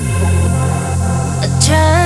A try